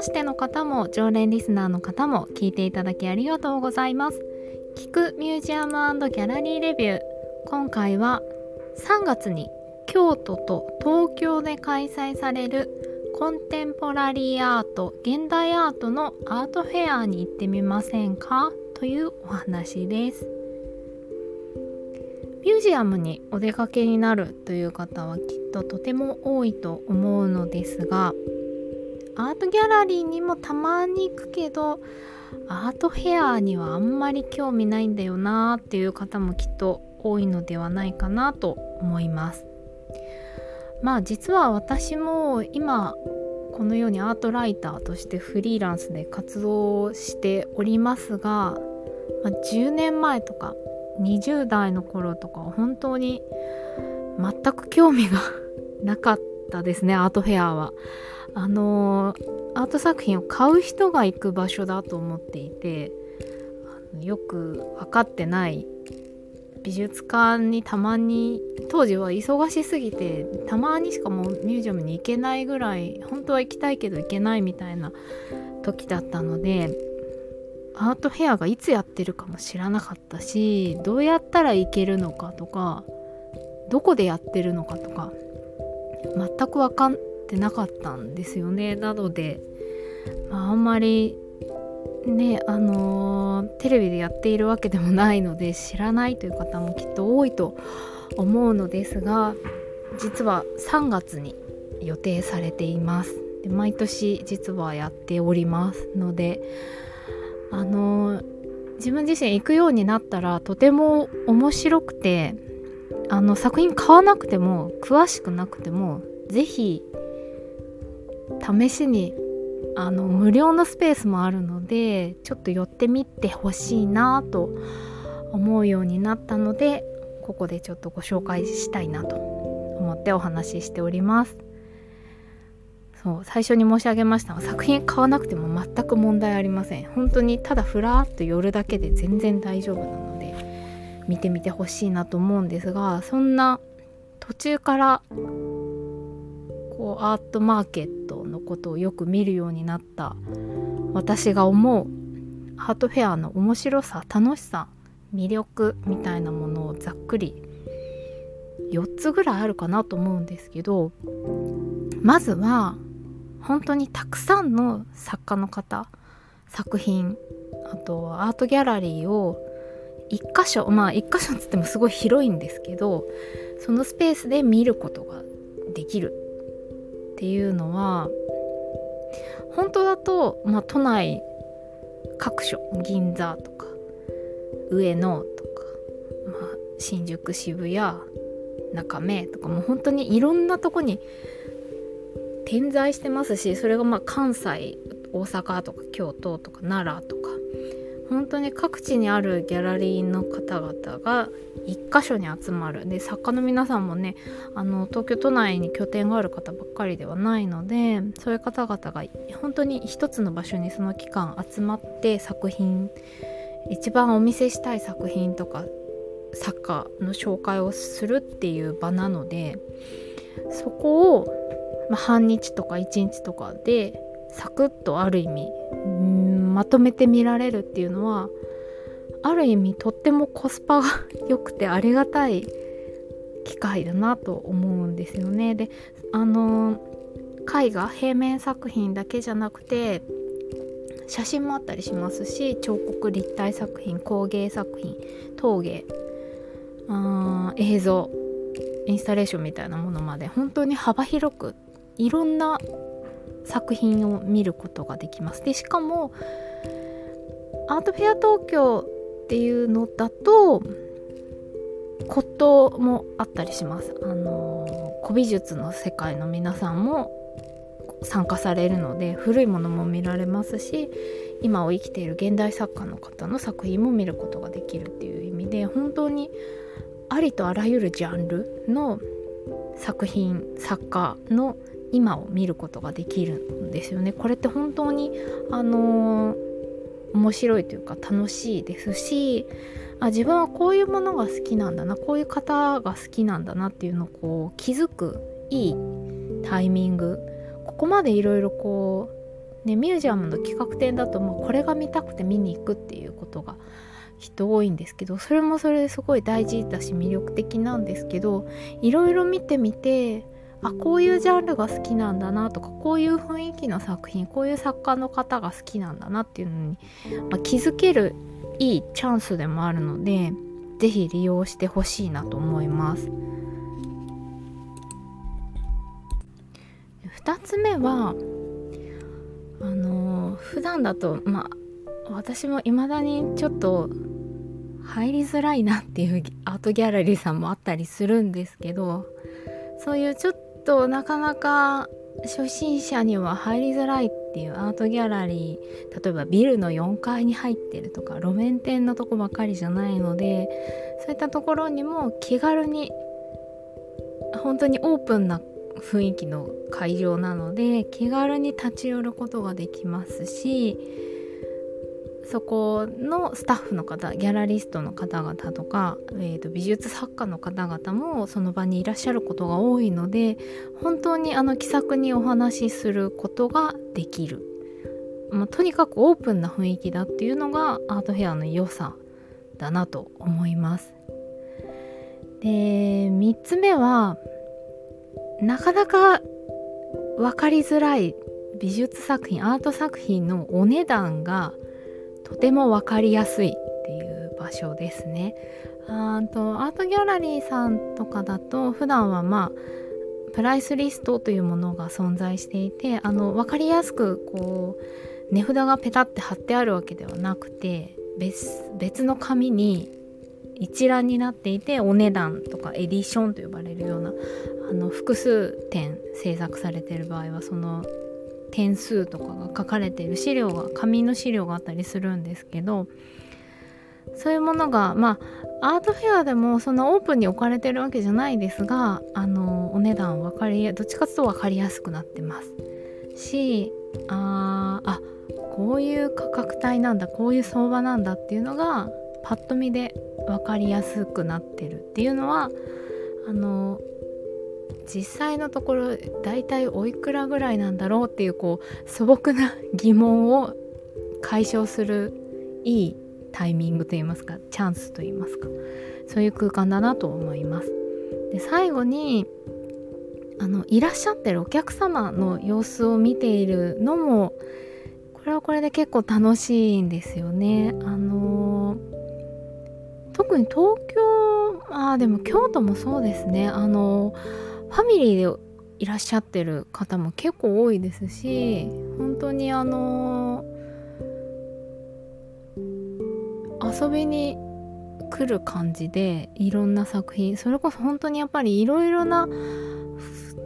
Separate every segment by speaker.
Speaker 1: ましての方も常連リスナーの方も聞いていただきありがとうございます。聞くミュージアムギャラリーレビュー。今回は3月に京都と東京で開催されるコンテンポラリーアート現代アートのアートフェアに行ってみませんか？というお話です。ミュージアムにお出かけになるという方はきっととても多いと思うのですがアートギャラリーにもたまに行くけどアートフェアにはあんまり興味ないんだよなっていう方もきっと多いのではないかなと思いますまあ実は私も今このようにアートライターとしてフリーランスで活動しておりますが、ま、10年前とか20代の頃とか本当に全く興味がなかったですねアートフェアは。あのアート作品を買う人が行く場所だと思っていてよく分かってない美術館にたまに当時は忙しすぎてたまにしかもミュージアムに行けないぐらい本当は行きたいけど行けないみたいな時だったのでアートフェアがいつやってるかも知らなかったしどうやったら行けるのかとかどこでやってるのかとか全く分かんってなかったんですよね。なので、まあ、あんまりねあのー、テレビでやっているわけでもないので知らないという方もきっと多いと思うのですが実は3月に予定されています。で毎年実はやっておりますのであのー、自分自身行くようになったらとても面白くてあの作品買わなくても詳しくなくても是非試しにあの無料のスペースもあるのでちょっと寄ってみてほしいなと思うようになったのでここでちょっとご紹介したいなと思ってお話ししております。そう最初に申し上げましたが作品買わなくても全く問題ありません。本当にただふらっと寄るだけで全然大丈夫なので見てみてほしいなと思うんですがそんな途中からこうアートマーケットことをよく見るようになった。私が思うアートフェアの面白さ楽しさ魅力みたいなものをざっくり4つぐらいあるかなと思うんですけどまずは本当にたくさんの作家の方作品あとアートギャラリーを1箇所まあ1箇所っつってもすごい広いんですけどそのスペースで見ることができるっていうのは本当だと、まあ、都内各所銀座とか上野とか、まあ、新宿渋谷中目とかもう本当にいろんなとこに点在してますしそれがまあ関西大阪とか京都とか奈良とか本当に各地にあるギャラリーの方々が一箇所に集まる。で作家の皆さんもねあの東京都内に拠点がある方ばっかりではないのでそういう方々が本当に一つの場所にその期間集まって作品一番お見せしたい作品とか作家の紹介をするっていう場なのでそこを、まあ、半日とか1日とかでサクッとある意味まとめて見られるっていうのはある意味とってもコスパが良くてありがたい機会だなと思うんですよね。であの絵画平面作品だけじゃなくて写真もあったりしますし彫刻立体作品工芸作品陶芸あ映像インスタレーションみたいなものまで本当に幅広くいろんな作品を見ることができます。でしかもアートフェア東京っていうのだと骨董もあったりします。あの古美術の世界の皆さんも参加されるので古いものも見られますし今を生きている現代作家の方の作品も見ることができるっていう意味で本当にありとあらゆるジャンルの作品作家の今を見ることができるんですよね。これって本当にあのー、面白いというか楽しいですしあ自分はこういうものが好きなんだなこういう方が好きなんだなっていうのをこう気づくいいタイミングここまでいろいろこうね、ミュージアムの企画展だともうこれが見たくて見に行くっていうことがきっと多いんですけどそれもそれですごい大事だし魅力的なんですけどいろいろ見てみてあこういうジャンルが好きなんだなとかこういう雰囲気の作品こういう作家の方が好きなんだなっていうのに、まあ、気づけるいいチャンスでもあるので是非利用してほしいなと思います。2つ目はあの普段だとまあ私も未だにちょっと入りづらいなっていうアートギャラリーさんもあったりするんですけどそういうちょっとなかなか初心者には入りづらいっていうアートギャラリー例えばビルの4階に入ってるとか路面店のとこばかりじゃないのでそういったところにも気軽に本当にオープンな雰囲気の会場なので気軽に立ち寄ることができますしそこのスタッフの方ギャラリストの方々とか、えーと、美術作家の方々もその場にいらっしゃることが多いので本当にあの気さくにお話しすることができる、まあ、とにかくオープンな雰囲気だっていうのがアートフェアの良さだなと思います。で3つ目はなかなか分かりづらい美術作品アート作品のお値段がとても分かりやすいっていう場所ですね。あとアートギャラリーさんとかだと普段はまあプライスリストというものが存在していてあの分かりやすくこう値札がペタって貼ってあるわけではなくて別別の紙に一覧になっていてお値段とかエディションと呼ばれるようなあの複数点制作されている場合はその点数とかが書かれている資料が紙の資料があったりするんですけどそういうものがまあアートフェアでもそのオープンに置かれてるわけじゃないですがあのお値段分かりどっちかというと分かりやすくなってます。しああこういう価格帯なんだこういう相場なんだっていうのがパッと見で分かりやすくなってるっていうのはあの実際のところ大体おいくらぐらいなんだろうっていうこう素朴な疑問を解消するいいタイミングといいますかチャンスといいますかそういう空間だなと思います。で最後にあのいらっしゃってるお客様の様子を見ているのもこれはこれで結構楽しいんですよね。あの特に東京あでも京都もそうですねあのファミリーでいらっしゃってる方も結構多いですし本当にあの遊びに来る感じでいろんな作品それこそ本当にやっぱりいろいろな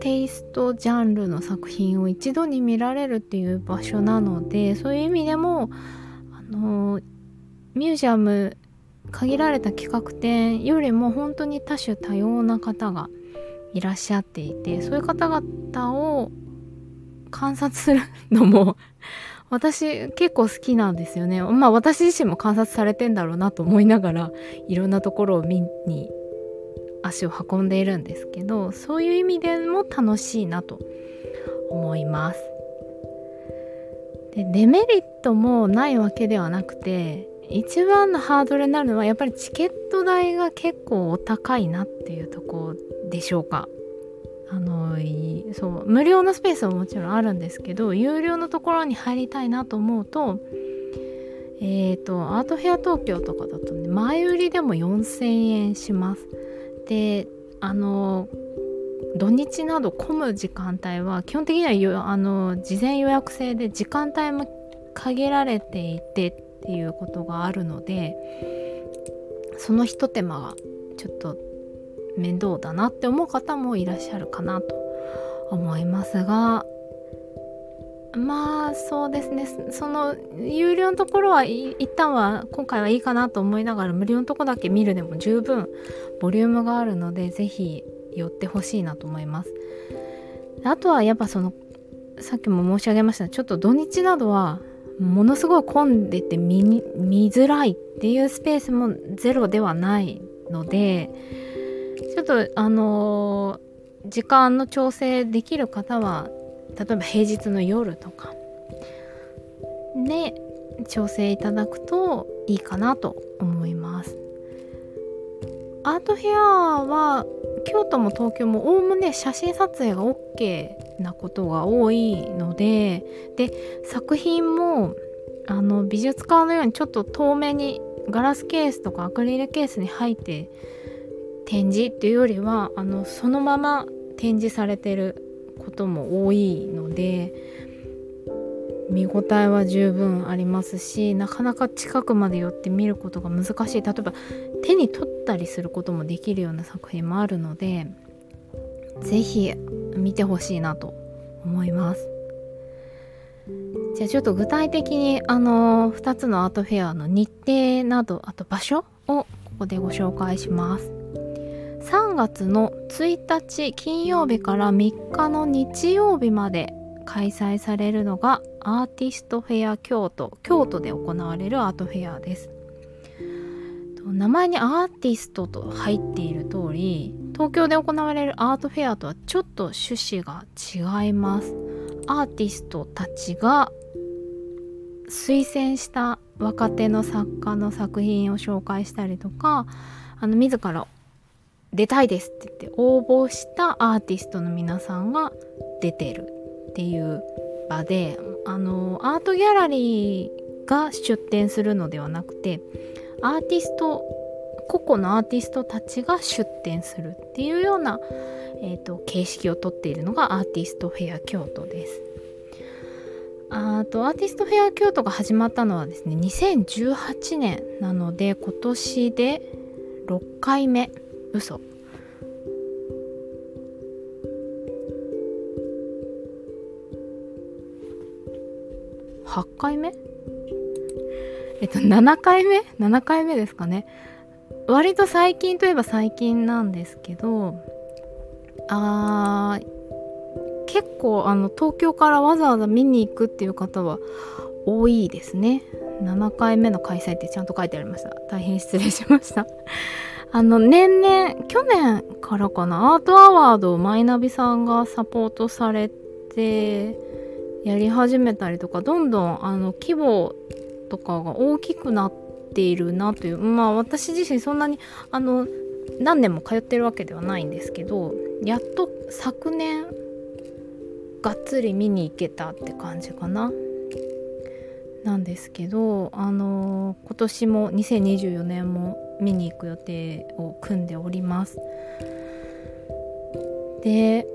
Speaker 1: テイストジャンルの作品を一度に見られるっていう場所なのでそういう意味でもあのミュージアム限られた企画展よりも本当に多種多様な方がいらっしゃっていてそういう方々を観察するのも 私結構好きなんですよね。まあ私自身も観察されてんだろうなと思いながらいろんなところを見に足を運んでいるんですけどそういう意味でも楽しいなと思います。でデメリットもないわけではなくて一番のハードルになるのはやっぱりチケット代が結構お高いなっていうとこでしょうか？あのそう無料のスペースはもちろんあるんですけど有料のところに入りたいなと思うとえっ、ー、とアートフェア東京とかだとね前売りでも4000円します。であの土日など混む時間帯は基本的にはあの事前予約制で時間帯も限られていてっていうことがあるのでそのひと手間がちょっと面倒だなって思う方もいらっしゃるかなと思いますがまあそうですね。その有料のところは一旦は今回はいいかなと思いながら無料のとこだけ見るでも十分ボリュームがあるので是非寄ってほしいなと思います。あとはやっぱそのさっきも申し上げましたちょっと土日などはものすごい混んでて見見づらいっていうスペースもゼロではないのでちょっとあのー、時間の調整できる方は例えば平日の夜とか。で調整いただくといいかなと思います。アートフェアは京都も東京もおおむね写真撮影が OK なことが多いのでで作品もあの美術館のようにちょっと遠目にガラスケースとかアクリルケースに入って展示っていうよりはあのそのまま展示されてることも多いので見応えは十分ありますしなかなか近くまで寄って見ることが難しい。例えば手に取ったりすることもできるような作品もあるので是非見てほしいなと思います。じゃあちょっと具体的にあの2つのアートフェアの日程などあと場所をここでご紹介します。3月の1日金曜日から3日の日曜日まで開催されるのがアーティストフェア京都京都で行われるアートフェアです。名前にアーティストと入っている通り東京で行われるアートフェアとはちょっと趣旨が違います。アーティストたちが推薦した若手の作家の作品を紹介したりとかあの自ら出たいですって言って応募したアーティストの皆さんが出てるっていう場であのアートギャラリーが出展するのではなくてアーティスト個々のアーティストたちが出展するっていうような、えーと、形式をとっているのがアーティストフェア京都です。あとアーティストフェア京都が始まったのはですね2018年なので今年で6回目嘘。8回目？えっと7回目 ?7 回目ですかね。割と最近といえば最近なんですけどあー結構あの東京からわざわざ見に行くっていう方は多いですね。7回目の開催ってちゃんと書いてありました。大変失礼しました。あの年々去年からかなアートアワードをマイナビさんがサポートされてやり始めたりとかどんどんあの規模とかが大きくなっているなというまあ私自身そんなにあの何年も通ってるわけではないんですけどやっと昨年がっつり見に行けたって感じかな。なんですけどあの今年も2024年も見に行く予定を組んでおります。で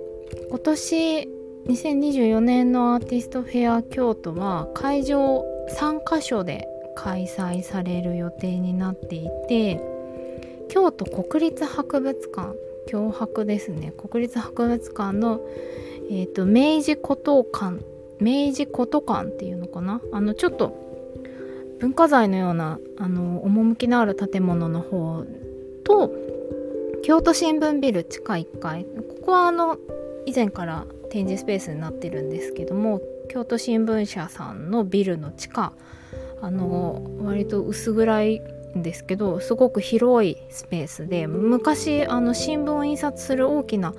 Speaker 1: 今年2024年のアーティストフェア京都は会場3カ所で開催される予定になっていて京都国立博物館京博ですね国立博物館の、えーと、明治古都館明治古都館っていうのかな？あのちょっと文化財のようなあの趣のある建物の方と京都新聞ビル地下1階。ここはあの以前から展示スペースになってるんですけども京都新聞社さんのビルの地下あの割と薄暗いんですけどすごく広いスペースで昔あの新聞を印刷する大きな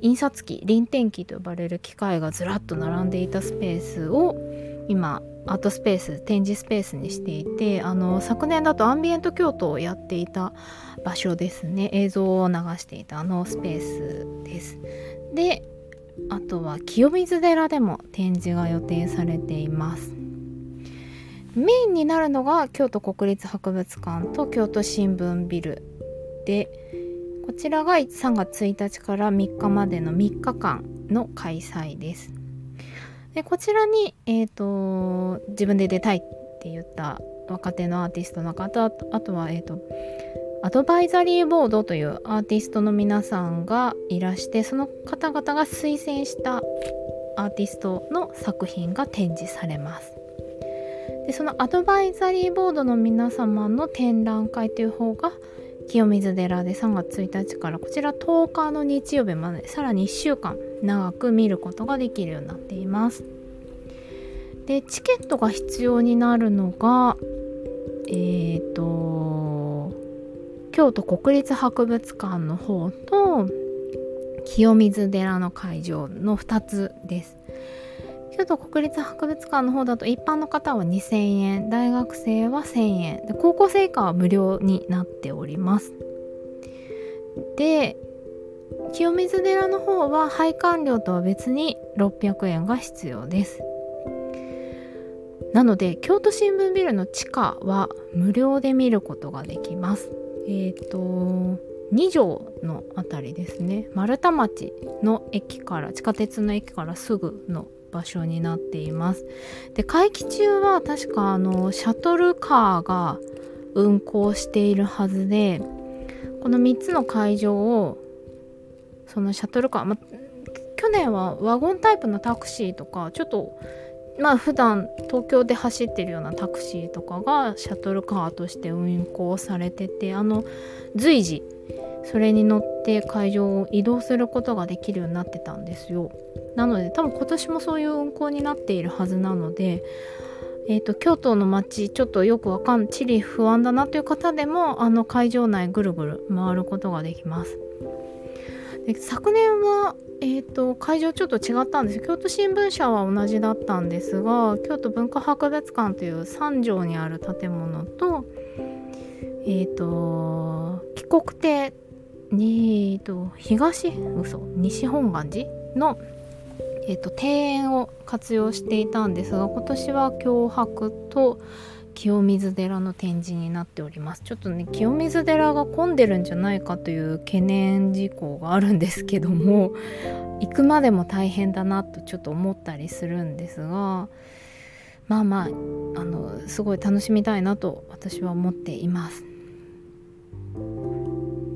Speaker 1: 印刷機臨転機と呼ばれる機械がずらっと並んでいたスペースを今アートスペース展示スペースにしていてあの昨年だとアンビエント京都をやっていた場所ですね。映像を流していたあのスペースです。であとは清水寺でも展示が予定されています。メインになるのが京都国立博物館と京都新聞ビルでこちらが3月1日から3日までの3日間の開催です。でこちらに、えーと、自分で出たいって言った若手のアーティストの方あとは、えーとアドバイザリーボードというアーティストの皆さんがいらしてその方々が推薦したアーティストの作品が展示されます。でそのアドバイザリーボードの皆様の展覧会という方が清水寺で3月1日からこちら10日の日曜日までさらに1週間長く見ることができるようになっています。でチケットが必要になるのがえっ、ー、と京都国立博物館の方と清水寺の会場の2つです。京都国立博物館の方だと一般の方は2000円大学生は1000円で高校生以下は無料になっております。で清水寺の方は配管料とは別に600円が必要です。なので京都新聞ビルの地下は無料で見ることができます。えっ、ー、と2条の辺りですね。丸太町の駅から地下鉄の駅からすぐの場所になっています。で会期中は確かあのシャトルカーが運行しているはずでこの3つの会場をそのシャトルカー、ま、去年はワゴンタイプのタクシーとかちょっとまあ普段東京で走ってるようなタクシーとかがシャトルカーとして運行されててあの随時それに乗って会場を移動することができるようになってたんですよ。なので多分今年もそういう運行になっているはずなのでえーと、京都の街ちょっとよくわかん地理不安だなという方でもあの会場内ぐるぐる回ることができます。で昨年は、えーと、会場ちょっと違ったんです京都新聞社は同じだったんですが京都文化博物館という3条にある建物とえっ、ー、と帰国亭、えーと、東嘘西本願寺の、えーと、庭園を活用していたんです。が今年は脅迫と清水寺の展示になっております。ちょっとね清水寺が混んでるんじゃないかという懸念事項があるんですけども行くまでも大変だなとちょっと思ったりするんですがまあまああのすごい楽しみたいなと私は思っています。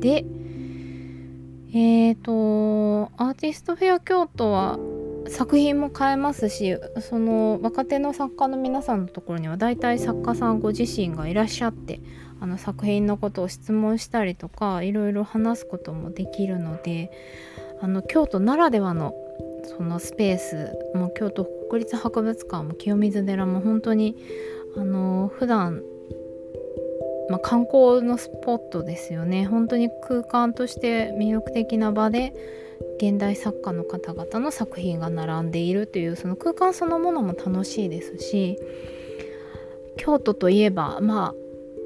Speaker 1: でえーとアーティストフェア京都は作品も変えますしその若手の作家の皆さんのところには大体作家さんご自身がいらっしゃってあの作品のことを質問したりとかいろいろ話すこともできるのであの京都ならではのそのスペースも京都国立博物館も清水寺も本当にあの普段まあ、観光のスポットですよね。本当に空間として魅力的な場で現代作家の方々の作品が並んでいるというその空間そのものも楽しいですし京都といえばまあ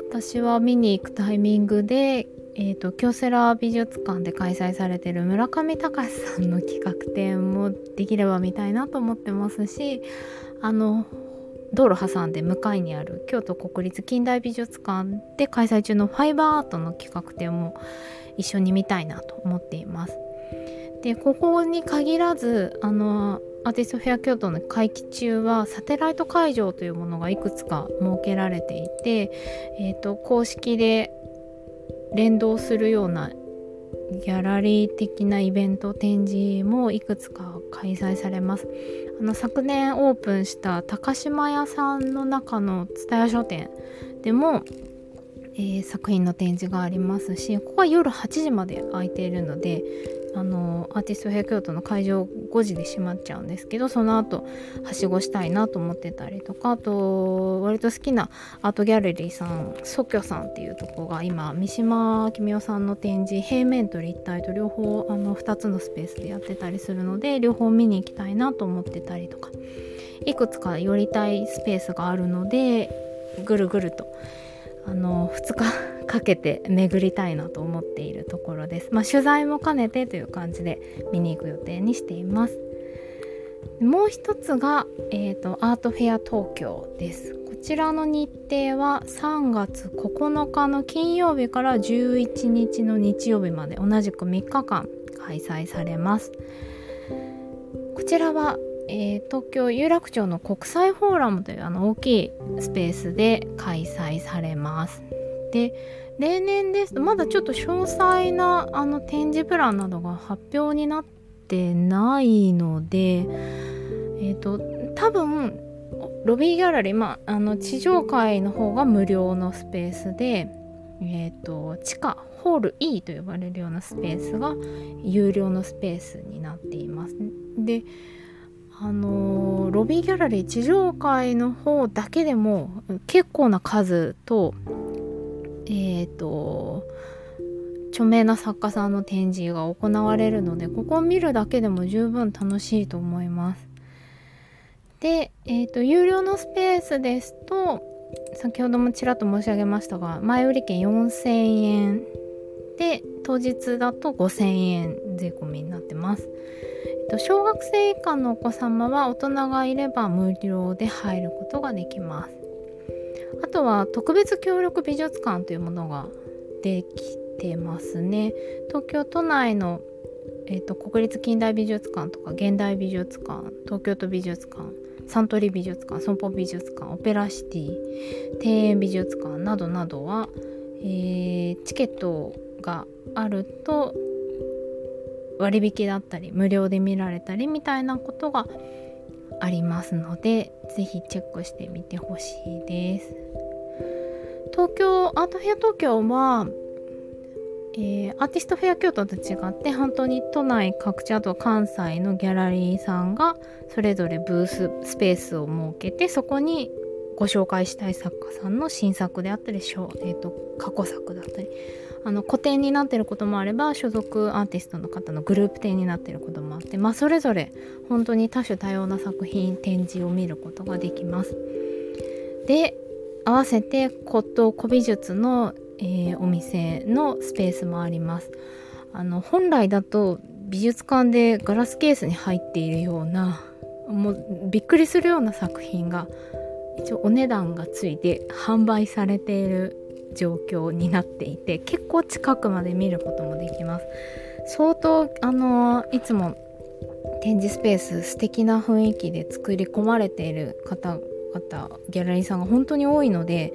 Speaker 1: 私は見に行くタイミングで、えーと、京セラ美術館で開催されてる村上隆さんの企画展もできれば見たいなと思ってますしあの道路挟んで向かいにある京都国立近代美術館で開催中のファイバーアートの企画展も一緒に見たいなと思っています。でここに限らずあのアーティストフェア京都の会期中はサテライト会場というものがいくつか設けられていて、えーと、公式で連動するようなギャラリー的なイベント展示もいくつか開催されますあの昨年オープンした高島屋さんの中の蔦屋書店でも、えー、作品の展示がありますしここは夜8時まで開いているのであのアーティストヘア京都の会場5時で閉まっちゃうんですけどその後はしごしたいなと思ってたりとかあと割と好きなアートギャラリーさんソキョさんっていうとこが今三島君代さんの展示平面と立体と両方あの2つのスペースでやってたりするので両方見に行きたいなと思ってたりとかいくつか寄りたいスペースがあるのでぐるぐるとあの2日 かけて巡りたいなと思っているところです。まあ、取材も兼ねてという感じで見に行く予定にしています。もう一つが、えーと、アートフェア東京です。こちらの日程は3月9日の金曜日から11日の日曜日まで同じく3日間開催されます。こちらはえー、東京有楽町の国際フォーラムというあの大きいスペースで開催されます。で例年ですとまだちょっと詳細なあの展示プランなどが発表になってないので、えーと、多分ロビーギャラリー、まあ、あの地上階の方が無料のスペースで、えーと地下ホール E と呼ばれるようなスペースが有料のスペースになっています。であの、ロビーギャラリー地上階の方だけでも結構な数とえっ、ー、と著名な作家さんの展示が行われるのでここを見るだけでも十分楽しいと思います。で、えーと、有料のスペースですと先ほどもちらっと申し上げましたが前売り券4000円で当日だと5000円税込みになってます。と、小学生以下のお子様は大人がいれば無料で入ることができます。あとは特別協力美術館というものができてますね。東京都内の、えっと、国立近代美術館とか現代美術館東京都美術館サントリー美術館損保美術館オペラシティ庭園美術館などなどは、えー、チケットがあると割引だったり無料で見られたりみたいなことがありますので是非チェックしてみてほしいです。東京アートフェア東京は、えー、アーティストフェア京都と違って本当に都内各地あと関西のギャラリーさんがそれぞれブーススペースを設けてそこにご紹介したい作家さんの新作であったり、えーと過去作だったりあの個展になってることもあれば所属アーティストの方のグループ展になってることもあってまあそれぞれ本当に多種多様な作品展示を見ることができます。で合わせて骨董古美術の、えー、お店のスペースもあります。あの本来だと美術館でガラスケースに入っているようなもうびっくりするような作品が一応お値段がついて販売されている状況になっていて結構近くまで見ることもできます。相当あのいつも展示スペース素敵な雰囲気で作り込まれている方々ギャラリーさんが本当に多いので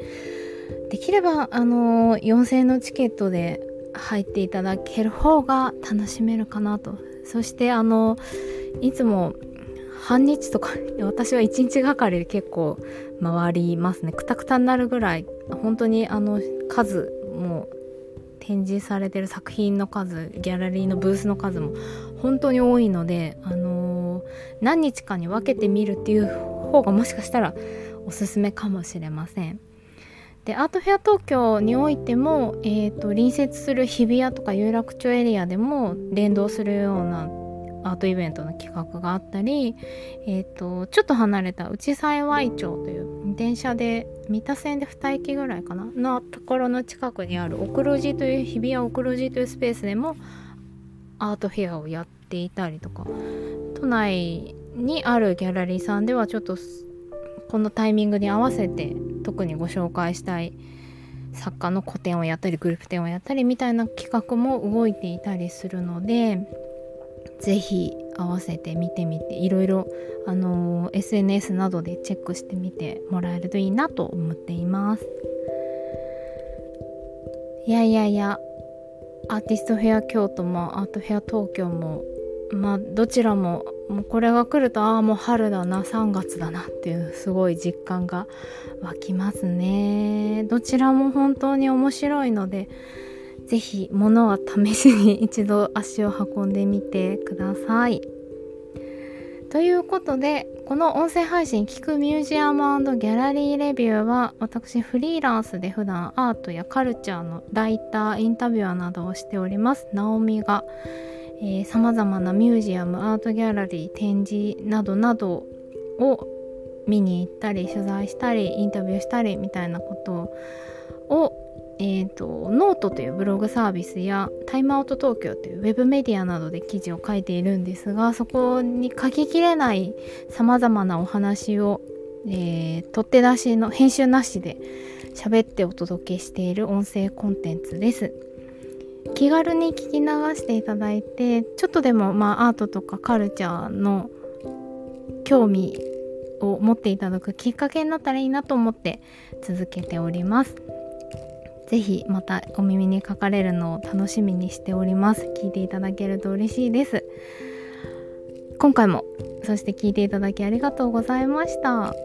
Speaker 1: できればあの4000円のチケットで入っていただける方が楽しめるかなと。そしてあのいつも半日とか 私は1日がかりで結構回りますねくたくたになるぐらい本当にあの数も展示されてる作品の数ギャラリーのブースの数も本当に多いので、あのー、何日かに分けてみるっていう方がもしかしたらおすすめかもしれません。でアートフェア東京においても、えーと隣接する日比谷とか有楽町エリアでも連動するようなアートイベントの企画があったり、えーと、ちょっと離れた内幸町という電車で三田線で2駅ぐらいかなのところの近くにある奥路寺という日比谷奥路寺というスペースでもアートフェアをやっていたりとか都内にあるギャラリーさんではちょっとこのタイミングに合わせて特にご紹介したい作家の個展をやったりグループ展をやったりみたいな企画も動いていたりするのでぜひ合わせて見てみていろいろ、あのー、SNS などでチェックしてみてもらえるといいなと思っています。いやいやいやアーティストフェア京都もアートフェア東京もまあどちらももうこれが来るとああもう春だな3月だなっていうすごい実感が湧きますね。どちらも本当に面白いのでぜひ物は試しに一度足を運んでみてください。ということでこの音声配信聞くミュージアムギャラリーレビューは私フリーランスで普段アートやカルチャーのライターインタビュアーなどをしておりますナオミがさまざまなミュージアムアートギャラリー展示などなどを見に行ったり取材したりインタビューしたりみたいなことをえーと、ノートというブログサービスや Time Out 東京というウェブメディアなどで記事を書いているんですがそこに書ききれないさまざまなお話を、えー、取って出しの編集なしで喋ってお届けしている音声コンテンツです。気軽に聞き流していただいてちょっとでもまあアートとかカルチャーの興味を持っていただくきっかけになったらいいなと思って続けております。ぜひまたお耳にかかれるのを楽しみにしております。聞いていただけると嬉しいです。今回もそして聞いていただきありがとうございました。